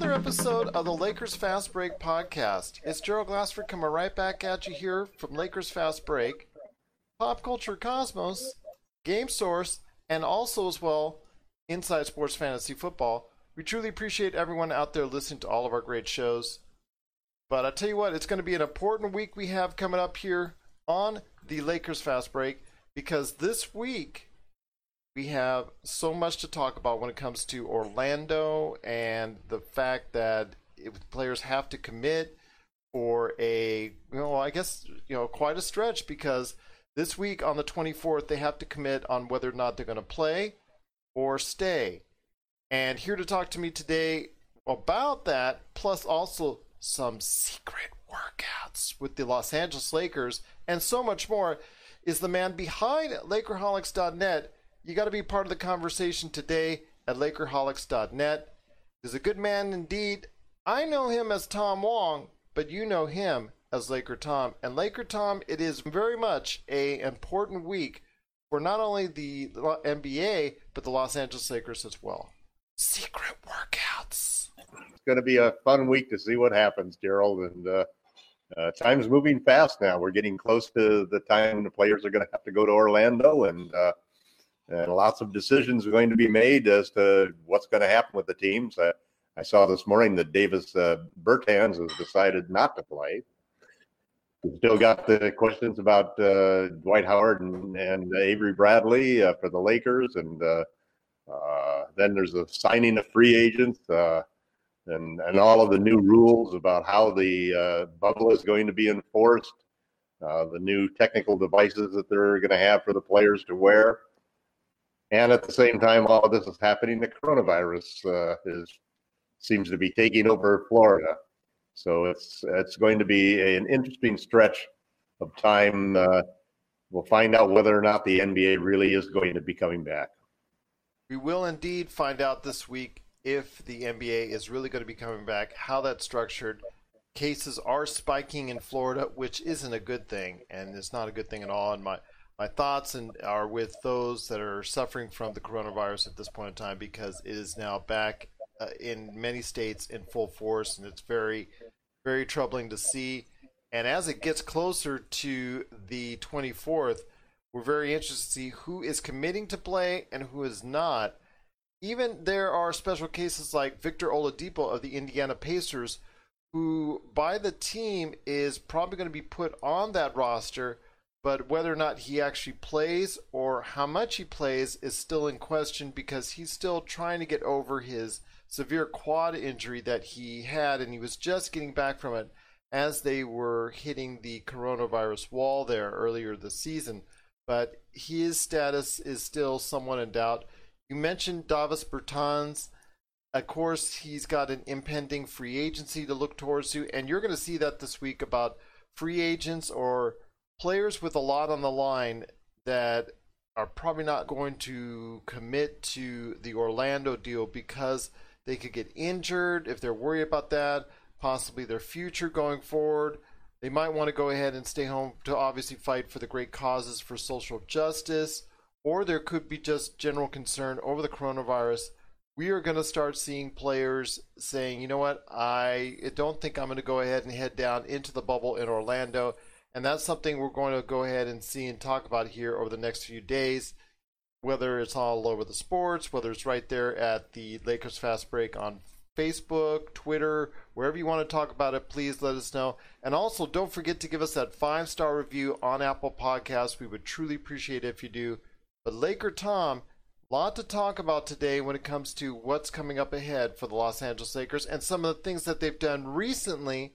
another episode of the Lakers Fast Break podcast. It's Gerald Glassford coming right back at you here from Lakers Fast Break, Pop Culture Cosmos, Game Source, and also as well Inside Sports Fantasy Football. We truly appreciate everyone out there listening to all of our great shows. But I tell you what, it's going to be an important week we have coming up here on the Lakers Fast Break because this week we have so much to talk about when it comes to Orlando and the fact that players have to commit for a you know I guess you know quite a stretch because this week on the 24th they have to commit on whether or not they're going to play or stay. And here to talk to me today about that plus also some secret workouts with the Los Angeles Lakers and so much more is the man behind Lakerholics.net you got to be part of the conversation today at Lakerholics.net. He's a good man indeed. I know him as Tom Wong, but you know him as Laker Tom. And Laker Tom, it is very much a important week for not only the NBA but the Los Angeles Lakers as well. Secret workouts. It's going to be a fun week to see what happens, Gerald. And uh, uh, time's moving fast now. We're getting close to the time the players are going to have to go to Orlando, and uh, and lots of decisions are going to be made as to what's going to happen with the teams. I, I saw this morning that Davis uh, Bertans has decided not to play. We've still got the questions about uh, Dwight Howard and, and Avery Bradley uh, for the Lakers, and uh, uh, then there's the signing of free agents uh, and and all of the new rules about how the bubble is going to be enforced, the new technical devices that they're going to have for the players to wear. And at the same time, all this is happening. The coronavirus uh, is seems to be taking over Florida, so it's it's going to be an interesting stretch of time. Uh, we'll find out whether or not the NBA really is going to be coming back. We will indeed find out this week if the NBA is really going to be coming back, how that's structured. Cases are spiking in Florida, which isn't a good thing, and it's not a good thing at all in my my thoughts and are with those that are suffering from the coronavirus at this point in time because it is now back uh, in many states in full force and it's very very troubling to see. And as it gets closer to the 24th we're very interested to see who is committing to play and who is not. Even there are special cases like Victor Oladipo of the Indiana Pacers who by the team is probably going to be put on that roster but whether or not he actually plays or how much he plays is still in question because he's still trying to get over his severe quad injury that he had, and he was just getting back from it as they were hitting the coronavirus wall there earlier this season. But his status is still somewhat in doubt. You mentioned Davis Bertans. Of course, he's got an impending free agency to look towards to, and you're going to see that this week about free agents or players with a lot on the line that are probably not going to commit to the Orlando deal because they could get injured if they're worried about that, possibly their future going forward. They might want to go ahead and stay home to obviously fight for the great causes for social justice, or there could be just general concern over the coronavirus. We are going to start seeing players saying, you know what, I don't think I'm going to go ahead and head down into the bubble in Orlando and that's something we're going to go ahead and see and talk about here over the next few days. Whether it's all over the sports, whether it's right there at the Lakers Fast Break on Facebook, Twitter, wherever you want to talk about it, please let us know. And also, don't forget to give us that five star review on Apple Podcasts. We would truly appreciate it if you do. But Laker Tom, lot to talk about today when it comes to what's coming up ahead for the Los Angeles Lakers and some of the things that they've done recently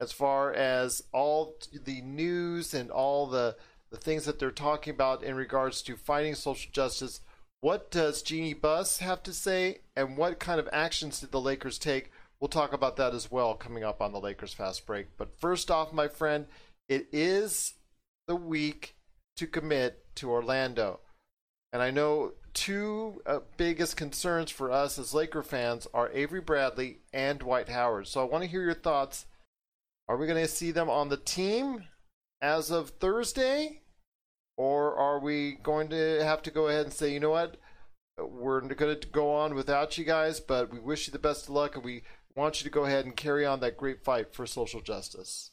as far as all the news and all the, the things that they're talking about in regards to fighting social justice. What does Jeanie Buss have to say, and what kind of actions did the Lakers take? We'll talk about that as well coming up on the Lakers Fast Break. But first off, my friend, it is the week to commit to Orlando. And I know two uh, biggest concerns for us as Laker fans are Avery Bradley and Dwight Howard. So I want to hear your thoughts are we going to see them on the team as of Thursday? Or are we going to have to go ahead and say, you know what? We're going to go on without you guys, but we wish you the best of luck and we want you to go ahead and carry on that great fight for social justice.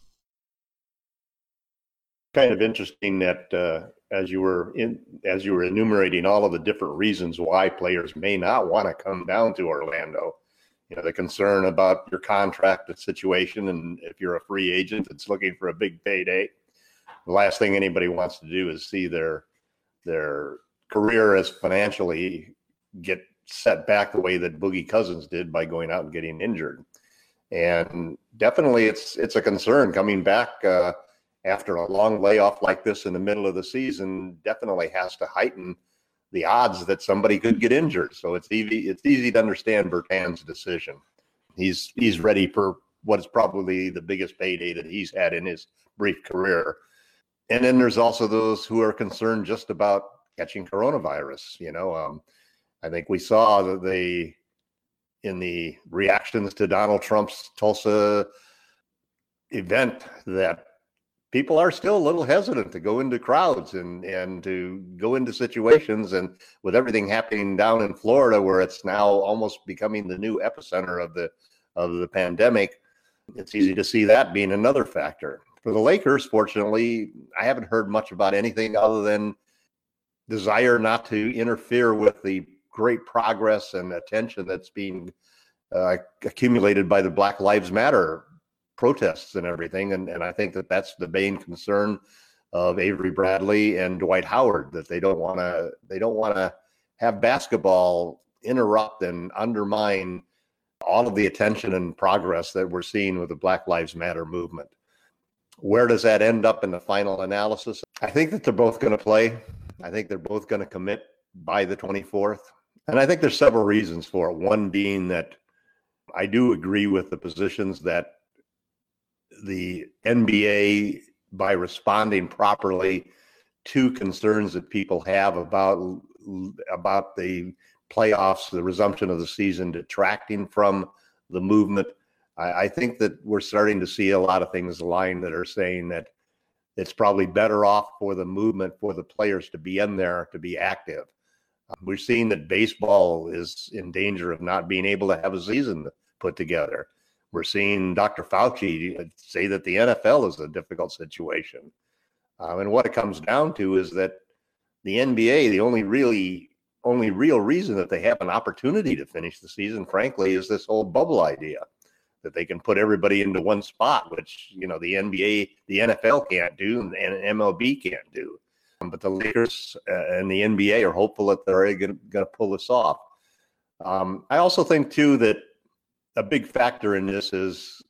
Kind of interesting that uh, as you were in, as you were enumerating all of the different reasons why players may not want to come down to Orlando. You know, the concern about your contract situation, and if you're a free agent that's looking for a big payday, the last thing anybody wants to do is see their their career as financially get set back the way that Boogie Cousins did by going out and getting injured. And definitely, it's it's a concern coming back uh, after a long layoff like this in the middle of the season. Definitely has to heighten the odds that somebody could get injured. So it's easy it's easy to understand Bertan's decision. He's he's ready for what is probably the biggest payday that he's had in his brief career. And then there's also those who are concerned just about catching coronavirus. You know, um, I think we saw that they in the reactions to Donald Trump's Tulsa event that people are still a little hesitant to go into crowds and and to go into situations and with everything happening down in Florida where it's now almost becoming the new epicenter of the of the pandemic it's easy to see that being another factor. For the Lakers fortunately I haven't heard much about anything other than desire not to interfere with the great progress and attention that's being uh, accumulated by the Black Lives Matter protests and everything. And, and I think that that's the main concern of Avery Bradley and Dwight Howard that they don't want to they don't want to have basketball interrupt and undermine all of the attention and progress that we're seeing with the Black Lives Matter movement. Where does that end up in the final analysis? I think that they're both going to play. I think they're both going to commit by the 24th. And I think there's several reasons for it. One being that I do agree with the positions that the NBA, by responding properly to concerns that people have about about the playoffs, the resumption of the season, detracting from the movement. I, I think that we're starting to see a lot of things align that are saying that it's probably better off for the movement for the players to be in there to be active um, we're seeing that baseball is in danger of not being able to have a season put together. We're seeing Dr. Fauci say that the NFL is a difficult situation. Um, and what it comes down to is that the NBA, the only really only real reason that they have an opportunity to finish the season, frankly, is this whole bubble idea that they can put everybody into one spot, which you know the NBA, the NFL can't do, and MLB can't do. But the Lakers uh, and the NBA are hopeful that they're going to pull this off. Um, I also think too that a big factor in this is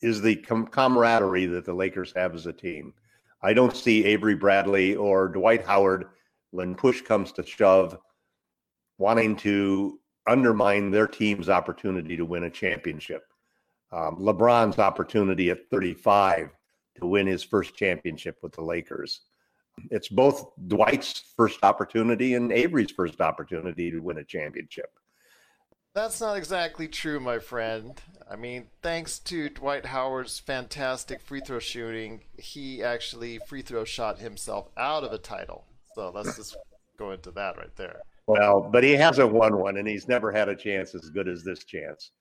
is the com- camaraderie that the Lakers have as a team. I don't see Avery Bradley or Dwight Howard when push comes to shove wanting to undermine their team's opportunity to win a championship. Um, LeBron's opportunity at 35 to win his first championship with the Lakers it's both Dwight's first opportunity and Avery's first opportunity to win a championship. That's not exactly true, my friend. I mean, thanks to Dwight Howard's fantastic free throw shooting, he actually free throw shot himself out of a title. So let's just go into that right there. Well, but he hasn't won one, and he's never had a chance as good as this chance.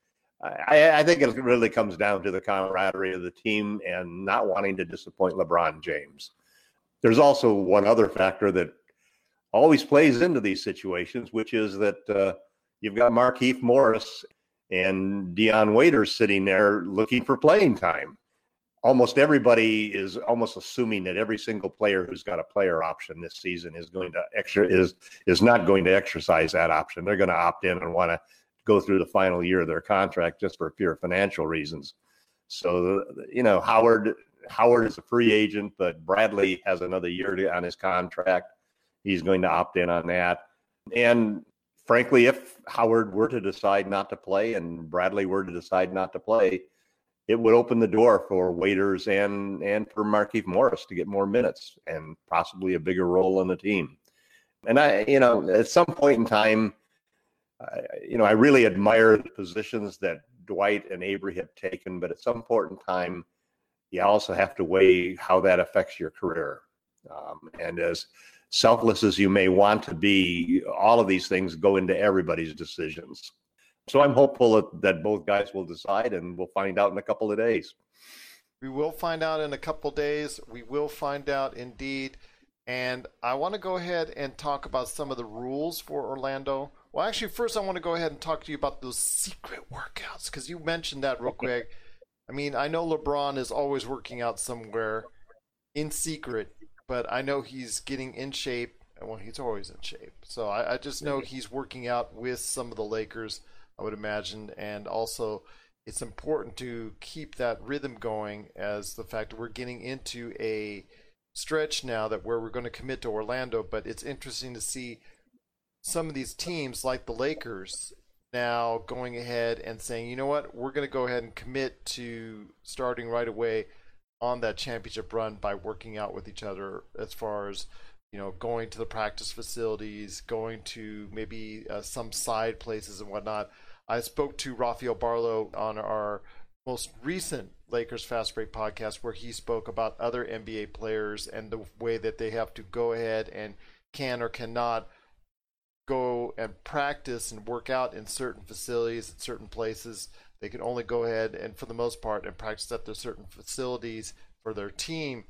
I, I think it really comes down to the camaraderie of the team and not wanting to disappoint LeBron James. There's also one other factor that always plays into these situations, which is that uh, you've got Markieff Morris and Dion Waiters sitting there looking for playing time. Almost everybody is almost assuming that every single player who's got a player option this season is going to extra is is not going to exercise that option. They're going to opt in and want to go through the final year of their contract just for pure financial reasons. So you know Howard Howard is a free agent, but Bradley has another year on his contract. He's going to opt in on that. And frankly, if Howard were to decide not to play and Bradley were to decide not to play, it would open the door for Waiters and and for Markieff Morris to get more minutes and possibly a bigger role on the team. And I, you know, at some point in time, I, you know, I really admire the positions that Dwight and Avery have taken, but at some point in time, you also have to weigh how that affects your career. Um, and as selfless as you may want to be, all of these things go into everybody's decisions. So I'm hopeful that, that both guys will decide, and we'll find out in a couple of days. We will find out in a couple days. We will find out indeed. And I want to go ahead and talk about some of the rules for Orlando. Well, actually, first, I want to go ahead and talk to you about those secret workouts because you mentioned that real quick. I mean, I know LeBron is always working out somewhere in secret, but I know he's getting in shape. Well, he's always in shape. So I, I just know he's working out with some of the Lakers, I would imagine. And also, it's important to keep that rhythm going as the fact that we're getting into a stretch now that where we're going to commit to Orlando. But it's interesting to see some of these teams like the Lakers now going ahead and saying, you know what, we're going to go ahead and commit to starting right away on that championship run by working out with each other as far as you know going to the practice facilities going to maybe uh, some side places and whatnot. I spoke to rafael barlow on our most recent lakers fast break podcast where he spoke about other nba players and the way that they have to go ahead and can or cannot go and practice and work out in certain facilities at certain places they can only go ahead and, for the most part, and practice at their certain facilities for their team,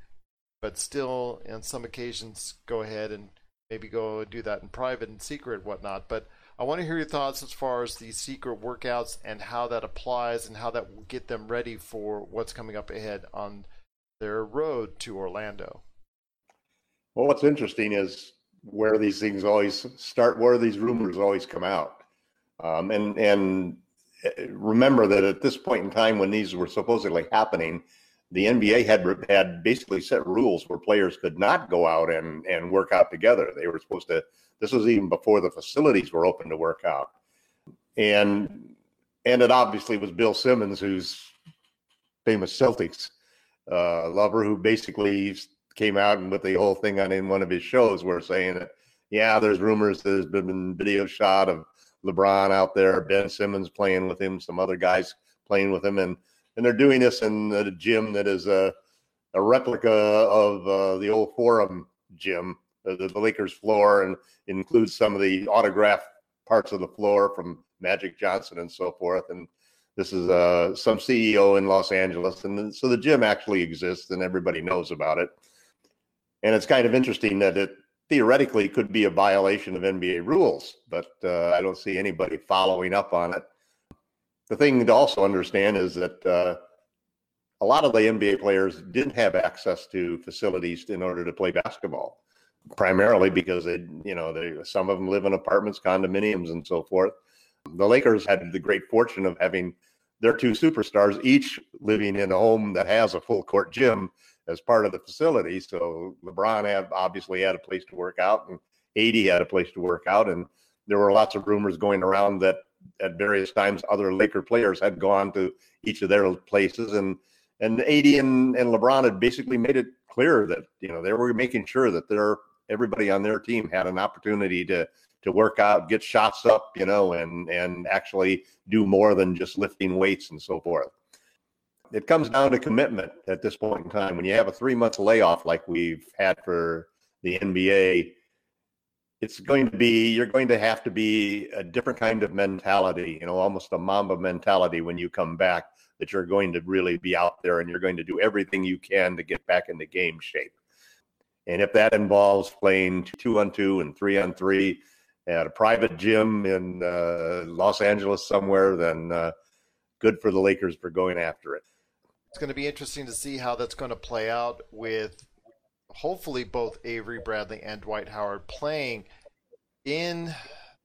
but still, on some occasions, go ahead and maybe go and do that in private and secret, whatnot. But I want to hear your thoughts as far as the secret workouts and how that applies and how that will get them ready for what's coming up ahead on their road to Orlando. Well, what's interesting is where these things always start, where these rumors always come out. Um, and and remember that at this point in time, when these were supposedly happening, the NBA had had basically set rules where players could not go out and and work out together. They were supposed to. This was even before the facilities were open to work out, and and it obviously was Bill Simmons, who's famous Celtics uh, lover, who basically came out and with the whole thing on in one of his shows, where saying that yeah, there's rumors there's been video shot of LeBron out there, Ben Simmons playing with him, some other guys playing with him, and and they're doing this in a gym that is a a replica of uh, the old Forum gym, uh, the, the Lakers floor, and includes some of the autographed parts of the floor from Magic Johnson and so forth. And this is uh, some CEO in Los Angeles, and so the gym actually exists, and everybody knows about it. And it's kind of interesting that it theoretically could be a violation of NBA rules, but uh, I don't see anybody following up on it. The thing to also understand is that uh, a lot of the NBA players didn't have access to facilities in order to play basketball, primarily because they, you know, they some of them live in apartments, condominiums, and so forth. The Lakers had the great fortune of having their two superstars each living in a home that has a full court gym as part of the facility. So LeBron had obviously had a place to work out, and AD had a place to work out, and there were lots of rumors going around that at various times other Laker players had gone to each of their places, and and AD and, and LeBron had basically made it clear that you know they were making sure that their everybody on their team had an opportunity to to work out, get shots up, you know, and and actually do more than just lifting weights and so forth it comes down to commitment at this point in time. When you have a three month layoff like we've had for the NBA, it's going to be you're going to have to be a different kind of mentality, you know, almost a Mamba mentality when you come back. That you're going to really be out there and you're going to do everything you can to get back into game shape. And if that involves playing two on two and three on three at a private gym in uh, Los Angeles somewhere, then uh, good for the Lakers for going after it. It's going to be interesting to see how that's going to play out with hopefully both Avery Bradley and Dwight Howard playing in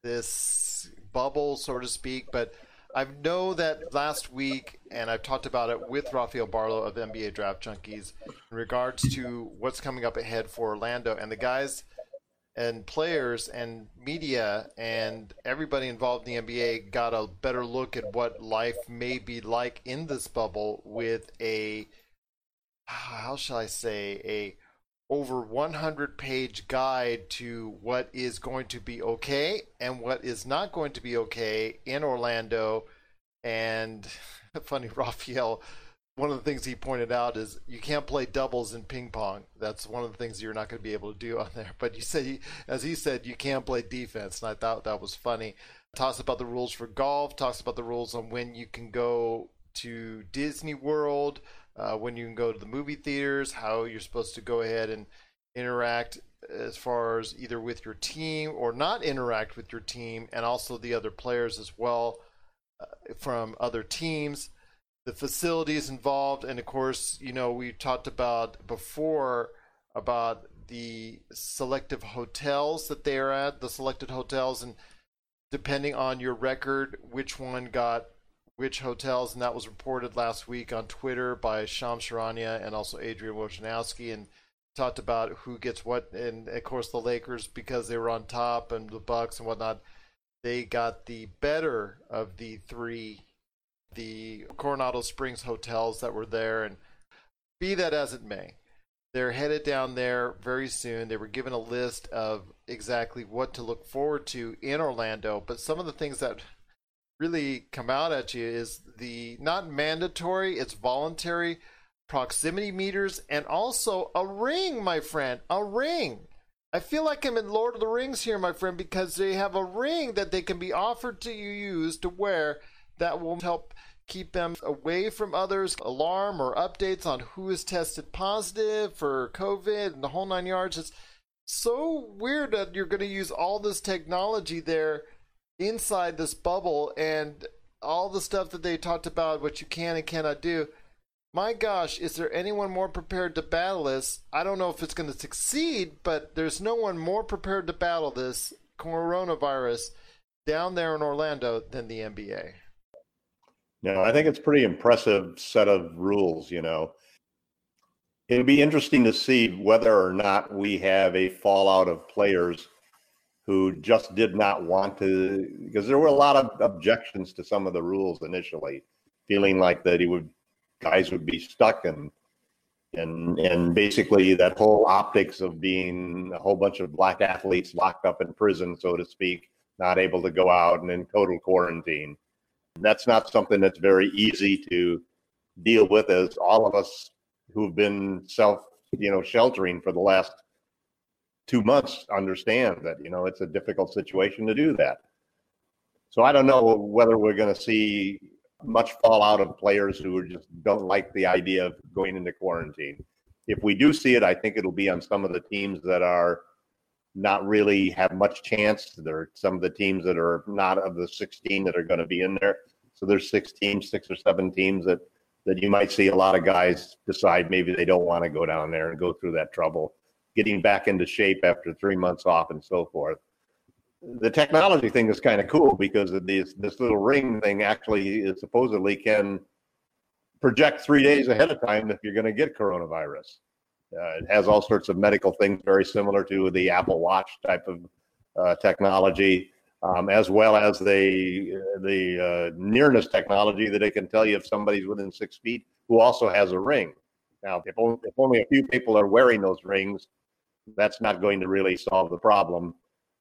this bubble, so to speak. But I know that last week, and I've talked about it with Rafael Barlow of NBA Draft Junkies in regards to what's coming up ahead for Orlando. And the guys and players and media and everybody involved in the NBA got a better look at what life may be like in this bubble with a how shall I say a over 100 page guide to what is going to be okay and what is not going to be okay in Orlando. And funny Rafael one of the things he pointed out is you can't play doubles in ping pong. That's one of the things you're not going to be able to do on there. But you said, as he said, you can't play defense, and I thought that was funny. talks about the rules for golf, talks about the rules on when you can go to Disney World, uh, when you can go to the movie theaters, how you're supposed to go ahead and interact as far as either with your team or not interact with your team, and also the other players as well uh, from other teams. The facilities involved, and of course, you know, we talked about before about the selective hotels that they are at, the selected hotels, and depending on your record, which one got which hotels, and that was reported last week on Twitter by Shams Charania and also Adrian Wojnarowski, and talked about who gets what, and of course the Lakers because they were on top, and the Bucks and whatnot, they got the better of the three, the Coronado Springs hotels that were there, and be that as it may, they're headed down there very soon. They were given a list of exactly what to look forward to in Orlando, but some of the things that really come out at you is the not mandatory, it's voluntary proximity meters and also a ring, my friend, a ring. I feel like I'm in Lord of the Rings here, my friend, because they have a ring that they can be offered to you use to wear that will help keep them away from others, alarm or updates on who is tested positive for COVID and the whole nine yards. It's so weird that you're going to use all this technology there inside this bubble and all the stuff that they talked about, what you can and cannot do. My gosh, is there anyone more prepared to battle this? I don't know if it's going to succeed, but there's no one more prepared to battle this coronavirus down there in Orlando than the NBA. No, I think it's pretty impressive set of rules, you know. It'll be interesting to see whether or not we have a fallout of players who just did not want to because there were a lot of objections to some of the rules initially, feeling like that he would guys would be stuck and and and basically that whole optics of being a whole bunch of black athletes locked up in prison, so to speak, not able to go out and in total quarantine that's not something that's very easy to deal with, as all of us who've been self, you know, sheltering for the last two months understand that you know it's a difficult situation to do that. So I don't know whether we're going to see much fallout of players who just don't like the idea of going into quarantine. If we do see it, I think it'll be on some of the teams that are not really have much chance. There are some of the teams that are not of the 16 that are going to be in there. So there's six teams, six or seven teams that that you might see a lot of guys decide maybe they don't want to go down there and go through that trouble, getting back into shape after three months off and so forth. The technology thing is kind of cool because of this this little ring thing actually is supposedly can project three days ahead of time if you're going to get coronavirus. Uh, it has all sorts of medical things very similar to the Apple Watch type of uh, technology, um, as well as the the uh, nearness technology that it can tell you if somebody's within six feet who also has a ring. Now, if only, if only a few people are wearing those rings, that's not going to really solve the problem.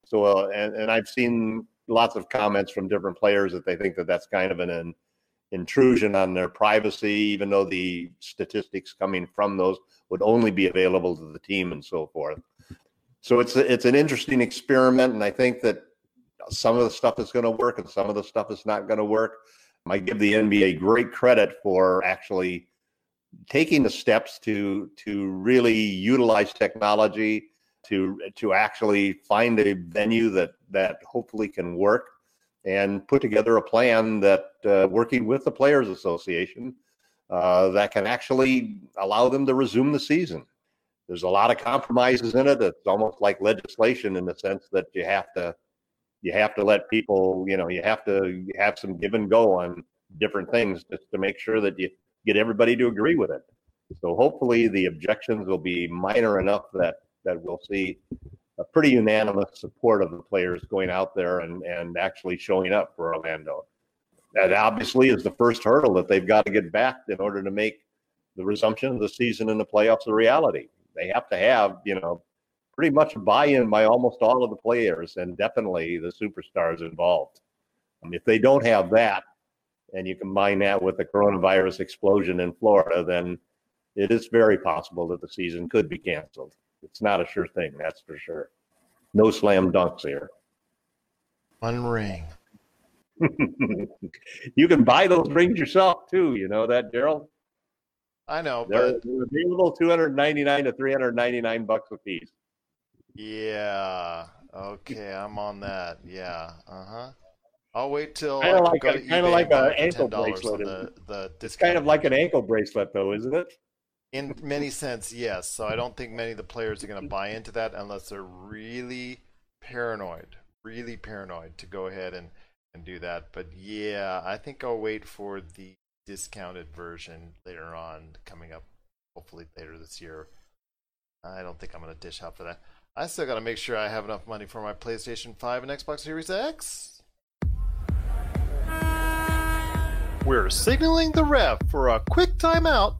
So, uh, and, and I've seen lots of comments from different players that they think that that's kind of an, an intrusion on their privacy, even though the statistics coming from those would only be available to the team and so forth. So it's a, it's an interesting experiment, and I think that some of the stuff is going to work and some of the stuff is not going to work. I give the NBA great credit for actually taking the steps to to really utilize technology to to actually find a venue that that hopefully can work and put together a plan that uh, working with the players association uh, that can actually allow them to resume the season. There's a lot of compromises in it. It's almost like legislation in the sense that you have to you have to let people you know you have to have some give and go on different things just to make sure that you get everybody to agree with it. So hopefully the objections will be minor enough that that we'll see a pretty unanimous support of the players going out there and, and actually showing up for Orlando. That obviously is the first hurdle that they've got to get back in order to make the resumption of the season and the playoffs a reality. They have to have, you know, pretty much buy-in by almost all of the players and definitely the superstars involved. And if they don't have that, and you combine that with the coronavirus explosion in Florida, then it is very possible that the season could be canceled it's not a sure thing, that's for sure. No slam dunks here. One ring. you can buy those rings yourself too. You know that, Daryl. I know, They're, but they're available 299 to 399 bucks a piece. yeah, okay, I'm on that. Yeah, uh huh. I'll wait till Kinda I like a- to kinda like and buy a ankle bracelet, the the It's kind of like an ankle bracelet, though, isn't it? In many sense, yes. So I don't think many of the players are going to buy into that unless they're really paranoid, really paranoid to go ahead and, and do that. But yeah, I think I'll wait for the discounted version later on, coming up hopefully later this year. I don't think I'm going to dish out for that. I still got to make sure I have enough money for my PlayStation 5 and Xbox Series X. We're signaling the ref for a quick timeout,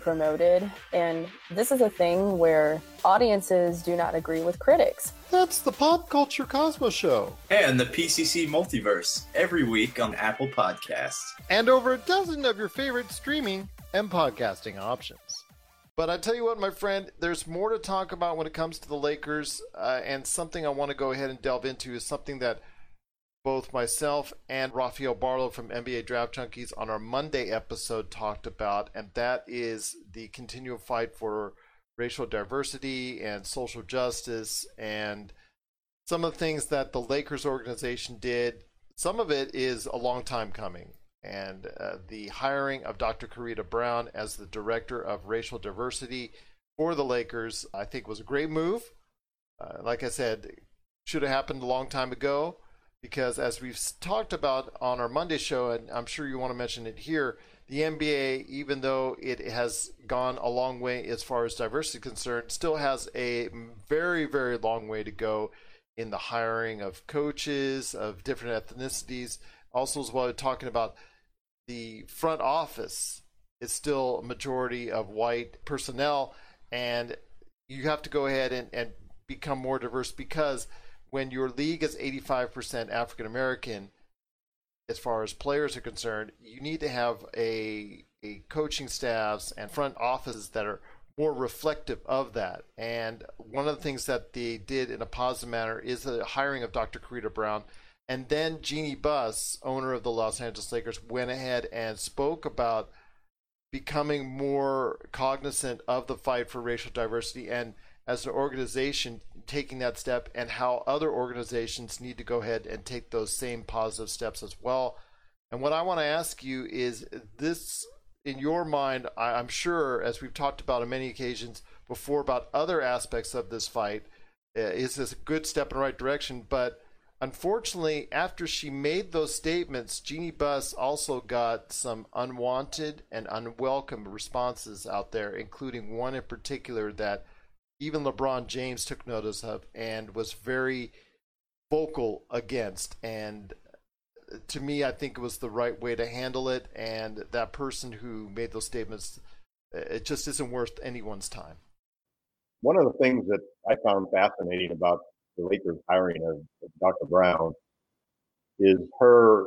promoted. And this is a thing where audiences do not agree with critics. That's the Pop Culture Cosmos Show, and the PCC Multiverse every week on Apple Podcasts. and over a dozen of your favorite streaming and podcasting options. But I tell you what, my friend, there's more to talk about when it comes to the Lakers, uh, and something I want to go ahead and delve into is something that both myself and Rafael Barlow from NBA Draft Junkies on our Monday episode talked about, and that is the continual fight for racial diversity and social justice and some of the things that the Lakers organization did. Some of it is a long time coming. And uh, the hiring of Dr. Karita Brown as the director of racial diversity for the Lakers, I think, was a great move. Uh, like I said, should have happened a long time ago because, as we've talked about on our Monday show, and I'm sure you want to mention it here, the NBA, even though it has gone a long way as far as diversity is concerned, still has a very, very long way to go in the hiring of coaches of different ethnicities. Also, as well, talking about the front office is still a majority of white personnel, and you have to go ahead and, and become more diverse because when your league is 85% African American, as far as players are concerned, you need to have a, a coaching staffs and front offices that are more reflective of that. And one of the things that they did in a positive manner is the hiring of Dr. Karita Brown. And then Jeanie Buss, owner of the Los Angeles Lakers, went ahead and spoke about becoming more cognizant of the fight for racial diversity and as an organization taking that step and how other organizations need to go ahead and take those same positive steps as well. And what I want to ask you is this in your mind, I- I'm sure, as we've talked about on many occasions before about other aspects of this fight, uh, is this a good step in the right direction? But unfortunately, after she made those statements, Jeanie Buss also got some unwanted and unwelcome responses out there, including one in particular that even LeBron James took notice of and was very vocal against. And to me, I think it was the right way to handle it. And that person who made those statements, it just isn't worth anyone's time. One of the things that I found fascinating about the Lakers hiring of Dr. Brown is her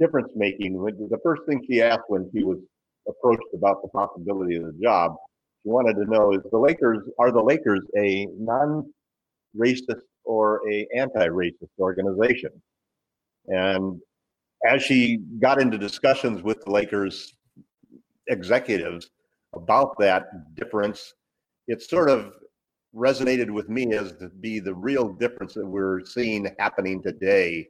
difference making. The first thing she asked when she was approached about the possibility of the job, she wanted to know is the Lakers are the Lakers a non-racist or a anti-racist organization? And as she got into discussions with the Lakers executives about that difference, it sort of resonated with me as to be the real difference that we're seeing happening today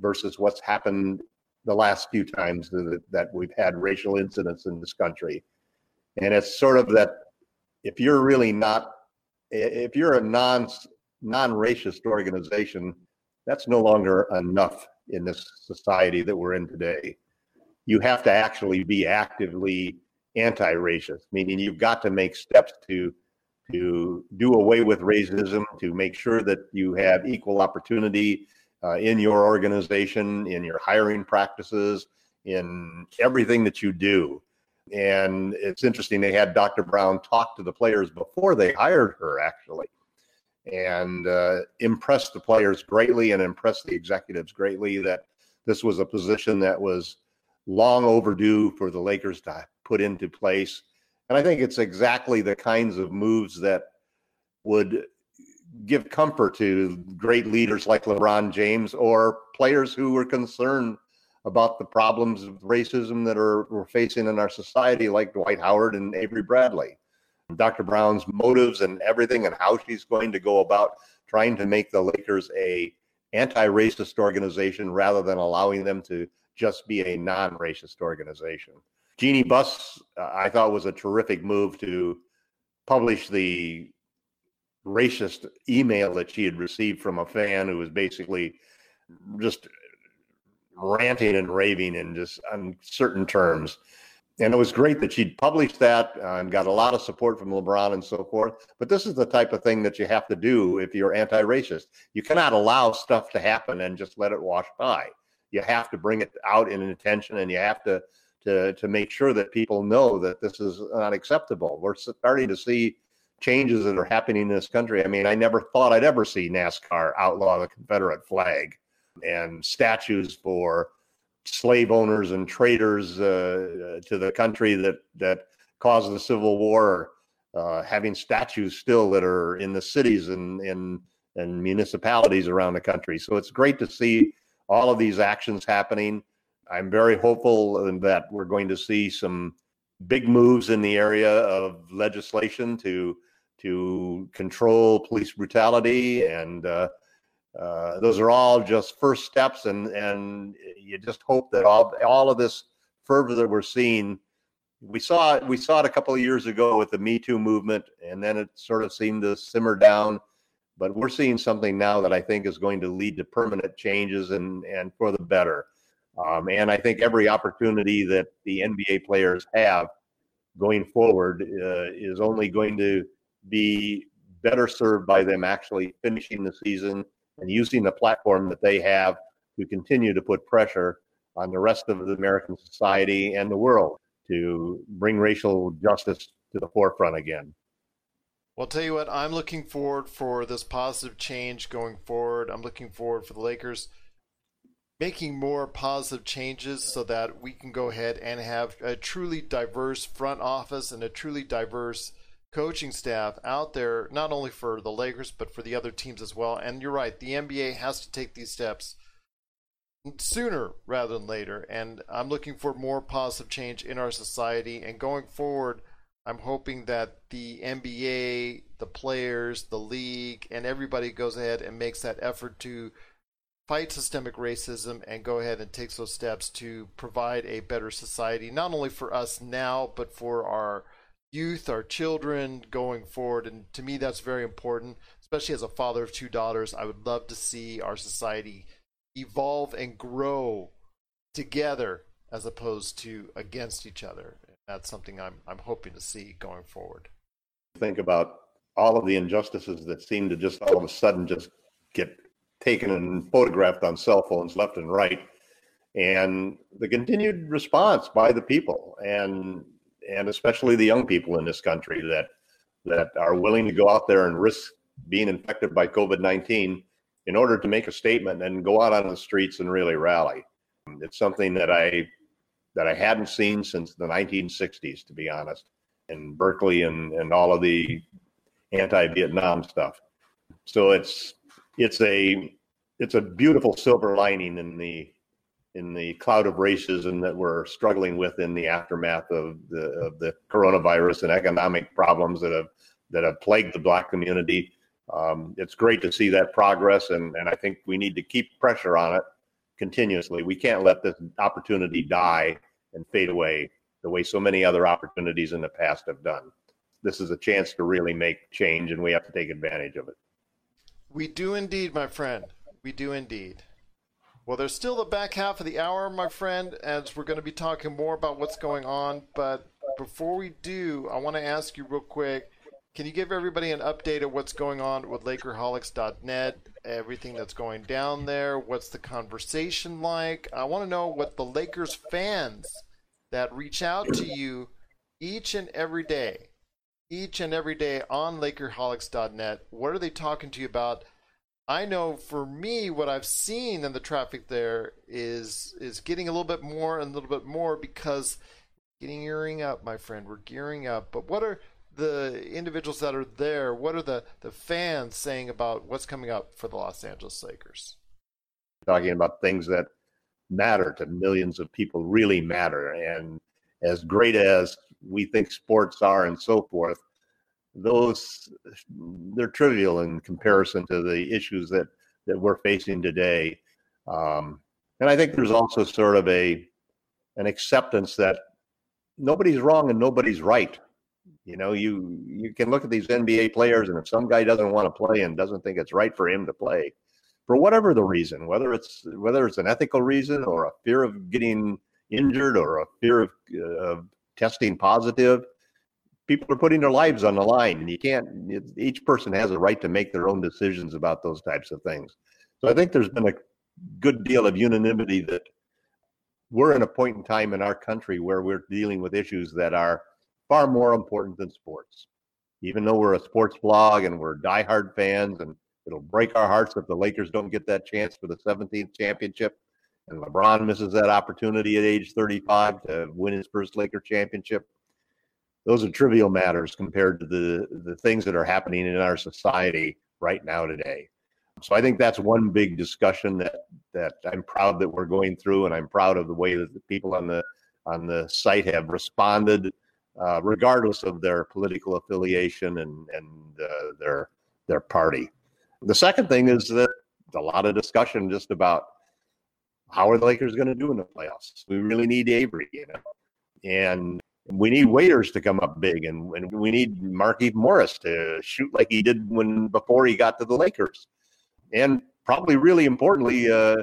versus what's happened the last few times that, that we've had racial incidents in this country. And it's sort of that if you're really not, if you're a non non-racist organization, That's no longer enough in this society that we're in today. You have to actually be actively anti-racist, meaning you've got to make steps to to do away with racism, to make sure that you have equal opportunity uh, in your organization, in your hiring practices, in everything that you do. And it's interesting, they had Dr. Brown talk to the players before they hired her, actually, and uh, impressed the players greatly and impressed the executives greatly that this was a position that was long overdue for the Lakers to put into place. And I think it's exactly the kinds of moves that would give comfort to great leaders like LeBron James or players who were concerned about the problems of racism that are we're facing in our society, like Dwight Howard and Avery Bradley. Dr. Brown's motives and everything, and how she's going to go about trying to make the Lakers a anti-racist organization rather than allowing them to just be a non-racist organization. Jeanie Buss, uh, I thought, was a terrific move to publish the racist email that she had received from a fan who was basically just ranting and raving in just uncertain terms. And it was great that she'd published that uh, and got a lot of support from LeBron and so forth. But this is the type of thing that you have to do if you're anti racist. You cannot allow stuff to happen and just let it wash by. You have to bring it out in attention and you have to, to, to make sure that people know that this is unacceptable. We're starting to see changes that are happening in this country. I mean, I never thought I'd ever see NASCAR outlaw the Confederate flag and statues for slave owners and traders uh, to the country that that caused the Civil War, uh, having statues still that are in the cities and in and municipalities around the country. So it's great to see all of these actions happening. I'm very hopeful that we're going to see some big moves in the area of legislation to to control police brutality, and uh, uh, those are all just first steps. And and you just hope that all all of this fervor that we're seeing, we saw it we saw it a couple of years ago with the Me Too movement, and then it sort of seemed to simmer down. But we're seeing something now that I think is going to lead to permanent changes and and for the better. Um, and I think every opportunity that the NBA players have going forward uh, is only going to be better served by them actually finishing the season and using the platform that they have to continue to put pressure on the rest of the American society and the world to bring racial justice to the forefront again. Well, I'll tell you what, I'm looking forward for this positive change going forward. I'm looking forward for the Lakers making more positive changes so that we can go ahead and have a truly diverse front office and a truly diverse coaching staff out there, not only for the Lakers, but for the other teams as well. And you're right, the NBA has to take these steps sooner rather than later. And I'm looking for more positive change in our society. And going forward, I'm hoping that the NBA, the players, the league, and everybody goes ahead and makes that effort to fight systemic racism and go ahead and takes those steps to provide a better society, not only for us now, but for our youth, our children going forward. And to me, that's very important, especially as a father of two daughters. I would love to see our society evolve and grow together as opposed to against each other. That's something I'm, I'm hoping to see going forward. Think about all of the injustices that seem to just all of a sudden just get taken and photographed on cell phones left and right and the continued response by the people and and especially the young people in this country that that are willing to go out there and risk being infected by COVID-19 in order to make a statement and go out on the streets and really rally. It's something that I that I hadn't seen since the 1960s, to be honest, in Berkeley and and all of the anti-Vietnam stuff. So it's it's a it's a beautiful silver lining in the in the cloud of racism that we're struggling with in the aftermath of the of the coronavirus and economic problems that have that have plagued the black community. Um, it's great to see that progress, and and I think we need to keep pressure on it continuously. We can't let this opportunity die and fade away the way so many other opportunities in the past have done. This is a chance to really make change, and we have to take advantage of it. We do indeed, my friend. We do indeed. Well, there's still the back half of the hour, my friend, as we're going to be talking more about what's going on. But before we do, I want to ask you real quick can you give everybody an update of what's going on with Lakerholics.net, everything that's going down there? What's the conversation like? I want to know what the Lakers fans that reach out to you each and every day, each and every day on Lakerholics.net, what are they talking to you about? I know for me, what I've seen in the traffic there is is getting a little bit more and a little bit more because getting gearing up, my friend. We're gearing up. But what are the individuals that are there? What are the the fans saying about what's coming up for the Los Angeles Lakers? Talking about things that matter to millions of people really matter, and as great as we think sports are, and so forth those they're trivial in comparison to the issues that that we're facing today. Um, and I think there's also sort of a an acceptance that nobody's wrong and nobody's right. You know, you you can look at these NBA players, and if some guy doesn't want to play and doesn't think it's right for him to play, for whatever the reason, whether it's whether it's an ethical reason or a fear of getting injured or a fear of, uh, of testing positive, people are putting their lives on the line. And you can't each person has a right to make their own decisions about those types of things. So i think there's been a good deal of unanimity that we're in a point in time in our country where we're dealing with issues that are far more important than sports. Even though we're a sports blog and we're diehard fans and it'll break our hearts if the lakers don't get that chance for the 17th championship and lebron misses that opportunity at age 35 to win his first laker championship those are trivial matters compared to the the things that are happening in our society right now today. So I think that's one big discussion that that I'm proud that we're going through, and I'm proud of the way that the people on the on the site have responded, uh, regardless of their political affiliation and and uh, their their party. The second thing is that a lot of discussion just about how are the Lakers going to do in the playoffs. We really need Avery, you know, and we need waiters to come up big, and, and we need Markieff Morris to shoot like he did when before he got to the Lakers. And probably really importantly, uh,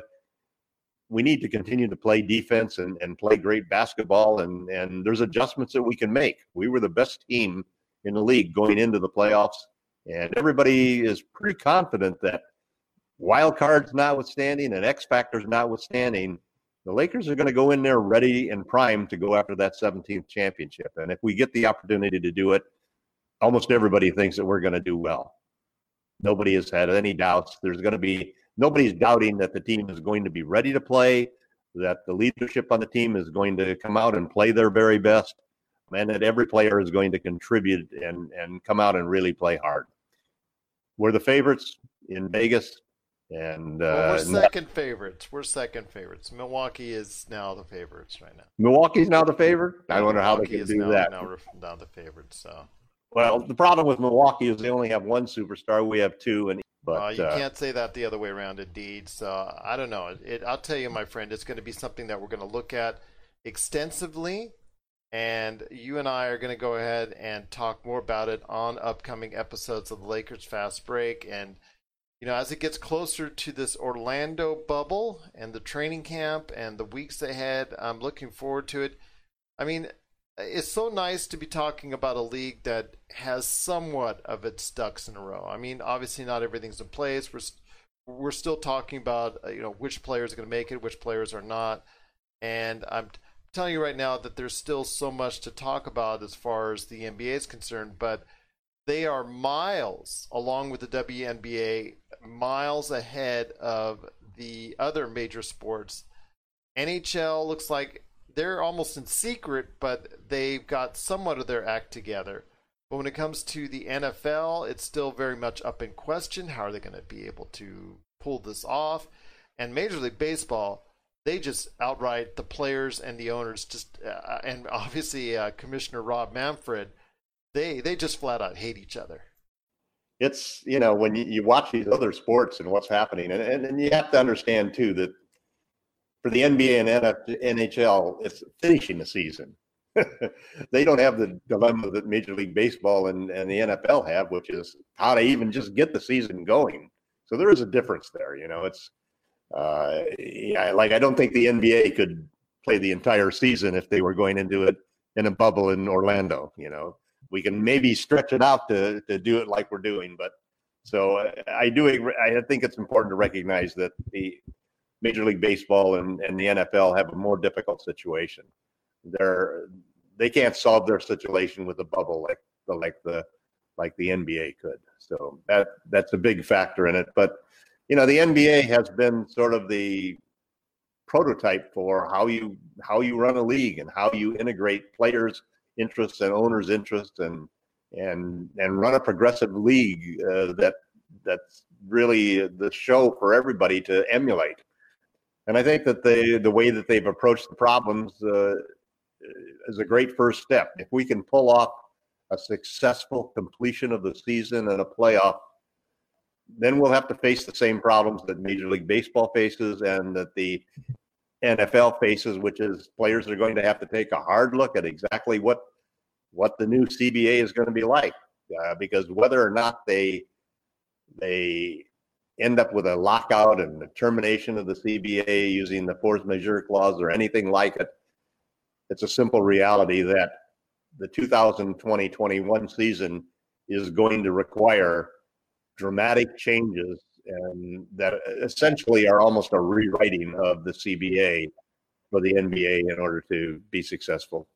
we need to continue to play defense and, and play great basketball. And, and there's adjustments that we can make. We were the best team in the league going into the playoffs, and everybody is pretty confident that wild cards notwithstanding and X factors notwithstanding, the Lakers are going to go in there ready and primed to go after that 17th championship. And if we get the opportunity to do it, almost everybody thinks that we're going to do well. Nobody has had any doubts. There's going to be nobody's doubting that the team is going to be ready to play, that the leadership on the team is going to come out and play their very best, and that every player is going to contribute and, and come out and really play hard. We're the favorites in Vegas. And uh, well, we're second favorites. We're second favorites. Milwaukee is now the favorites right now. Milwaukee's now the favorite. I wonder how they can do now, that. Now, now the favorite. So. Well, the problem with Milwaukee is they only have one superstar. We have two, and but uh, you uh, can't say that the other way around. Indeed. So I don't know. It, I'll tell you, my friend, it's going to be something that we're going to look at extensively, and you and I are going to go ahead and talk more about it on upcoming episodes of the Lakers Fast Break and you know, as it gets closer to this Orlando bubble and the training camp and the weeks ahead, I'm looking forward to it. I mean, it's so nice to be talking about a league that has somewhat of its ducks in a row. I mean, obviously not everything's in place. We're we're still talking about uh, you know which players are going to make it, which players are not, and I'm telling you right now that there's still so much to talk about as far as the NBA is concerned, but they are miles, along with the WNBA, miles ahead of the other major sports. NHL looks like they're almost in secret, but they've got somewhat of their act together. But when it comes to the NFL, it's still very much up in question. How are they going to be able to pull this off? And Major League Baseball, they just outright the players and the owners just, uh, and obviously uh, Commissioner Rob Manfred they they just flat out hate each other. It's you know when you, you watch these other sports and what's happening, and, and, and you have to understand too that for the NBA and NHL, it's finishing the season. they don't have the dilemma that Major League Baseball and, and the NFL have, which is how to even just get the season going. So there is a difference there. You know, it's uh, yeah, like I don't think the NBA could play the entire season if they were going into it in a bubble in Orlando. You know, we can maybe stretch it out to to do it like we're doing, but so I do. I think it's important to recognize that the Major League Baseball and, and the NFL have a more difficult situation. They're they can't solve their situation with a bubble like the like the like the NBA could. So that that's a big factor in it. But you know, the NBA has been sort of the prototype for how you how you run a league and how you integrate players' interests and owners' interests and and and run a progressive league uh, that that's really the show for everybody to emulate. And I think that the the way that they've approached the problems uh, is a great first step. If we can pull off a successful completion of the season and a playoff, then we'll have to face the same problems that Major League Baseball faces and that the NFL faces, which is players are going to have to take a hard look at exactly what what the new CBA is going to be like, uh, because whether or not they they end up with a lockout and the termination of the CBA using the force majeure clause or anything like it, it's a simple reality that the 2020-21 season is going to require dramatic changes and that essentially are almost a rewriting of the CBA for the NBA in order to be successful.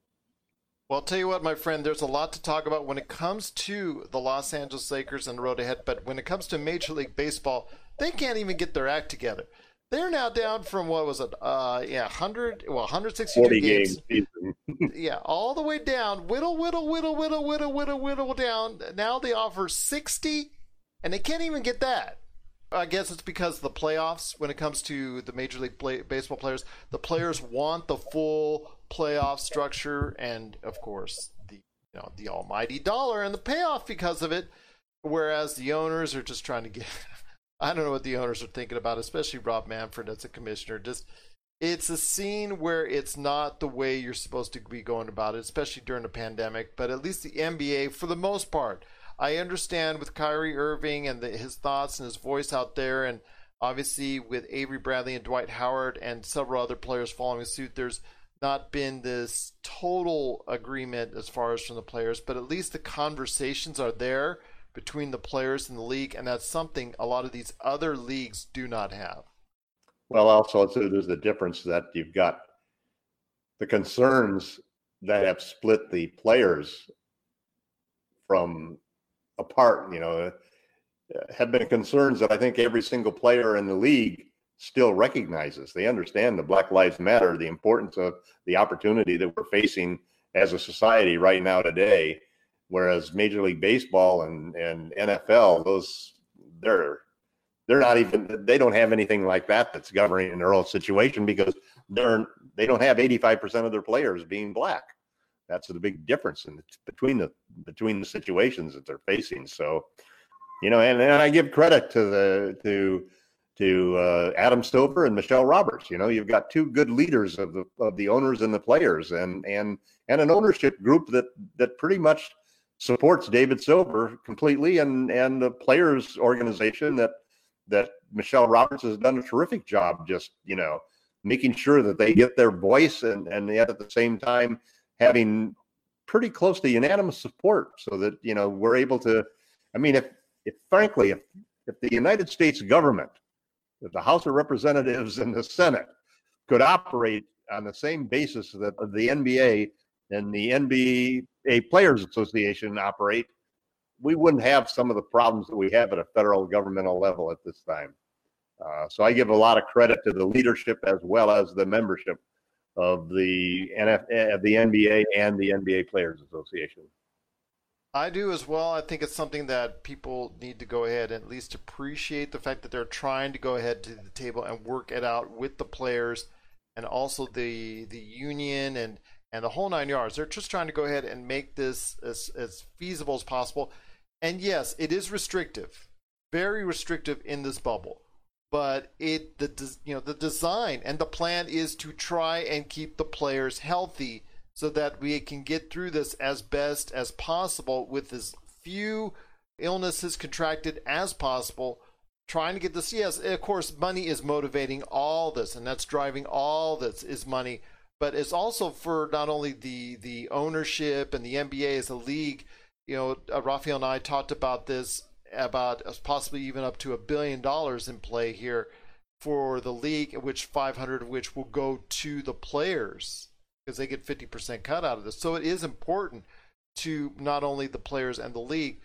Well, I'll tell you what, my friend, there's a lot to talk about when it comes to the Los Angeles Lakers and the road ahead. But when it comes to Major League Baseball, they can't even get their act together. They're now down from what was it? Uh, yeah, 100, well, 162 games. games yeah, all the way down. Whittle, whittle, whittle, whittle, whittle, whittle, whittle down. Now they offer 60, and they can't even get that. I guess it's because the playoffs, when it comes to the Major League play, Baseball players, the players want the full playoff structure, and of course the you know the almighty dollar and the payoff because of it. Whereas the owners are just trying to get. I don't know what the owners are thinking about, especially Rob Manfred as a commissioner. Just it's a scene where it's not the way you're supposed to be going about it, especially during a pandemic. But at least the NBA, for the most part, I understand with Kyrie Irving and the, his thoughts and his voice out there, and obviously with Avery Bradley and Dwight Howard and several other players following suit, there's not been this total agreement as far as from the players, but at least the conversations are there between the players in the league, and that's something a lot of these other leagues do not have. Well, also, so there's the difference that you've got the concerns that have split the players from apart, you know, uh, have been concerns that I think every single player in the league still recognizes. They understand the Black Lives Matter, the importance of the opportunity that we're facing as a society right now today. Whereas Major League Baseball and, and NFL, those they're they're not even they don't have anything like that that's governing their own situation because they're they don't have 85% of their players being black. That's the big difference in the, between the between the situations that they're facing. So, you know, and, and I give credit to the to to uh, Adam Silver and Michele Roberts. You know, you've got two good leaders of the of the owners and the players, and and and an ownership group that that pretty much supports David Silver completely, and and the players organization that that Michele Roberts has done a terrific job. Just you know, making sure that they get their voice, and and yet at the same time having pretty close to unanimous support, so that you know we're able to. I mean, if if frankly, if if the United States government if the House of Representatives and the Senate could operate on the same basis that the NBA and the NBA Players Association operate, we wouldn't have some of the problems that we have at a federal governmental level at this time. Uh, so I give a lot of credit to the leadership as well as the membership of the NF, of the NBA and the NBA Players Association. I do as well. I think it's something that people need to go ahead and at least appreciate the fact that they're trying to go ahead to the table and work it out with the players and also the the union and and the whole nine yards. They're just trying to go ahead and make this as, as feasible as possible. And yes, it is restrictive, very restrictive in this bubble. But it the you know the design and the plan is to try and keep the players healthy so that we can get through this as best as possible with as few illnesses contracted as possible trying to get this. Yes, of course, money is motivating all this, and that's driving all this is money. But it's also for not only the the ownership and the NBA as a league. You know, uh, Rafael and I talked about this about possibly even up to a billion dollars in play here for the league, which 500 of which will go to the players because they get 50% cut out of this. So it is important to not only the players and the league.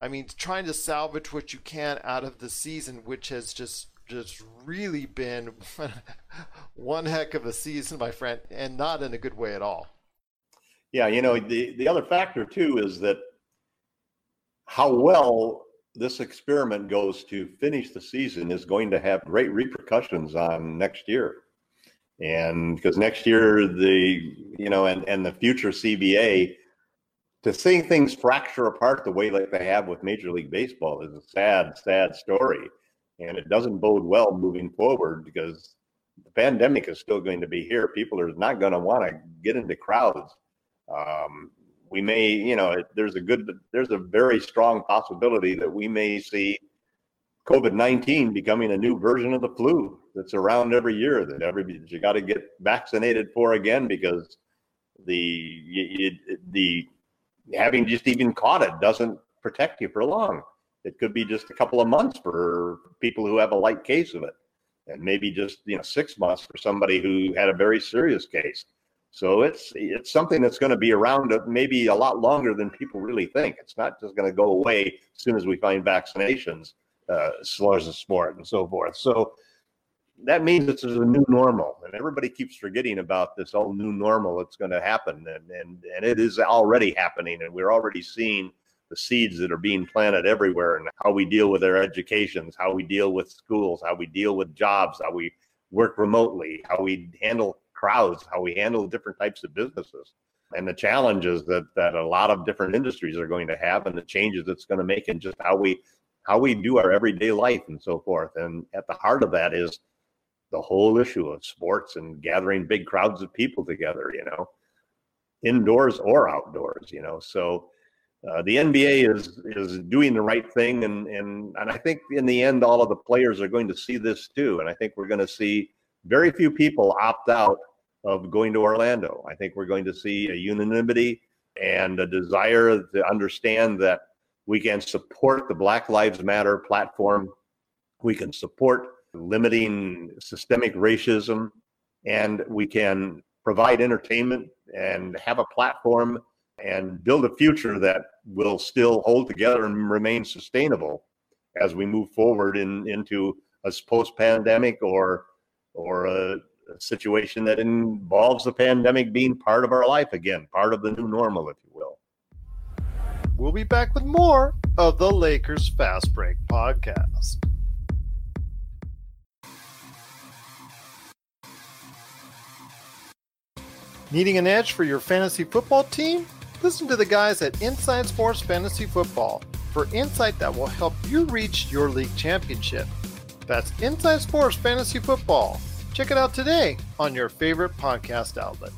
I mean, trying to salvage what you can out of the season, which has just just really been one heck of a season, my friend, and not in a good way at all. Yeah, you know, the, the other factor too is that how well this experiment goes to finish the season is going to have great repercussions on next year. And because next year, the, you know, and, and the future CBA, to see things fracture apart the way like they have with Major League Baseball is a sad, sad story. And it doesn't bode well moving forward because the pandemic is still going to be here. People are not going to want to get into crowds. Um, we may, you know, there's a good, there's a very strong possibility that we may see COVID 19 becoming a new version of the flu that's around every year that everybody you got to get vaccinated for again because the the having just even caught it doesn't protect you for long. It could be just a couple of months for people who have a light case of it, and maybe just you know six months for somebody who had a very serious case. So it's it's something that's going to be around maybe a lot longer than people really think. It's not just going to go away as soon as we find vaccinations, uh, slurs of sport and so forth. So that means it's a new normal, and everybody keeps forgetting about this whole new normal that's going to happen, and and and it is already happening, and we're already seeing the seeds that are being planted everywhere, and how we deal with our educations, how we deal with schools, how we deal with jobs, how we work remotely, how we handle crowds, how we handle different types of businesses, and the challenges that that a lot of different industries are going to have, and the changes it's going to make in just how we how we do our everyday life and so forth. And at the heart of that is the whole issue of sports and gathering big crowds of people together. You know, indoors or outdoors. You know, so. Uh, the NBA is is doing the right thing, and and and I think in the end, all of the players are going to see this too, and I think we're going to see very few people opt out of going to Orlando. I think we're going to see a unanimity and a desire to understand that we can support the Black Lives Matter platform. We can support limiting systemic racism, and we can provide entertainment and have a platform and build a future that will still hold together and remain sustainable as we move forward in, into a post pandemic or or a situation that involves the pandemic being part of our life again, part of the new normal, if you will. We'll be back with more of the Lakers Fast Break podcast. Needing an edge for your fantasy football team? Listen to the guys at Inside Sports Fantasy Football for insight that will help you reach your league championship. That's Inside Sports Fantasy Football. Check it out today on your favorite podcast outlet.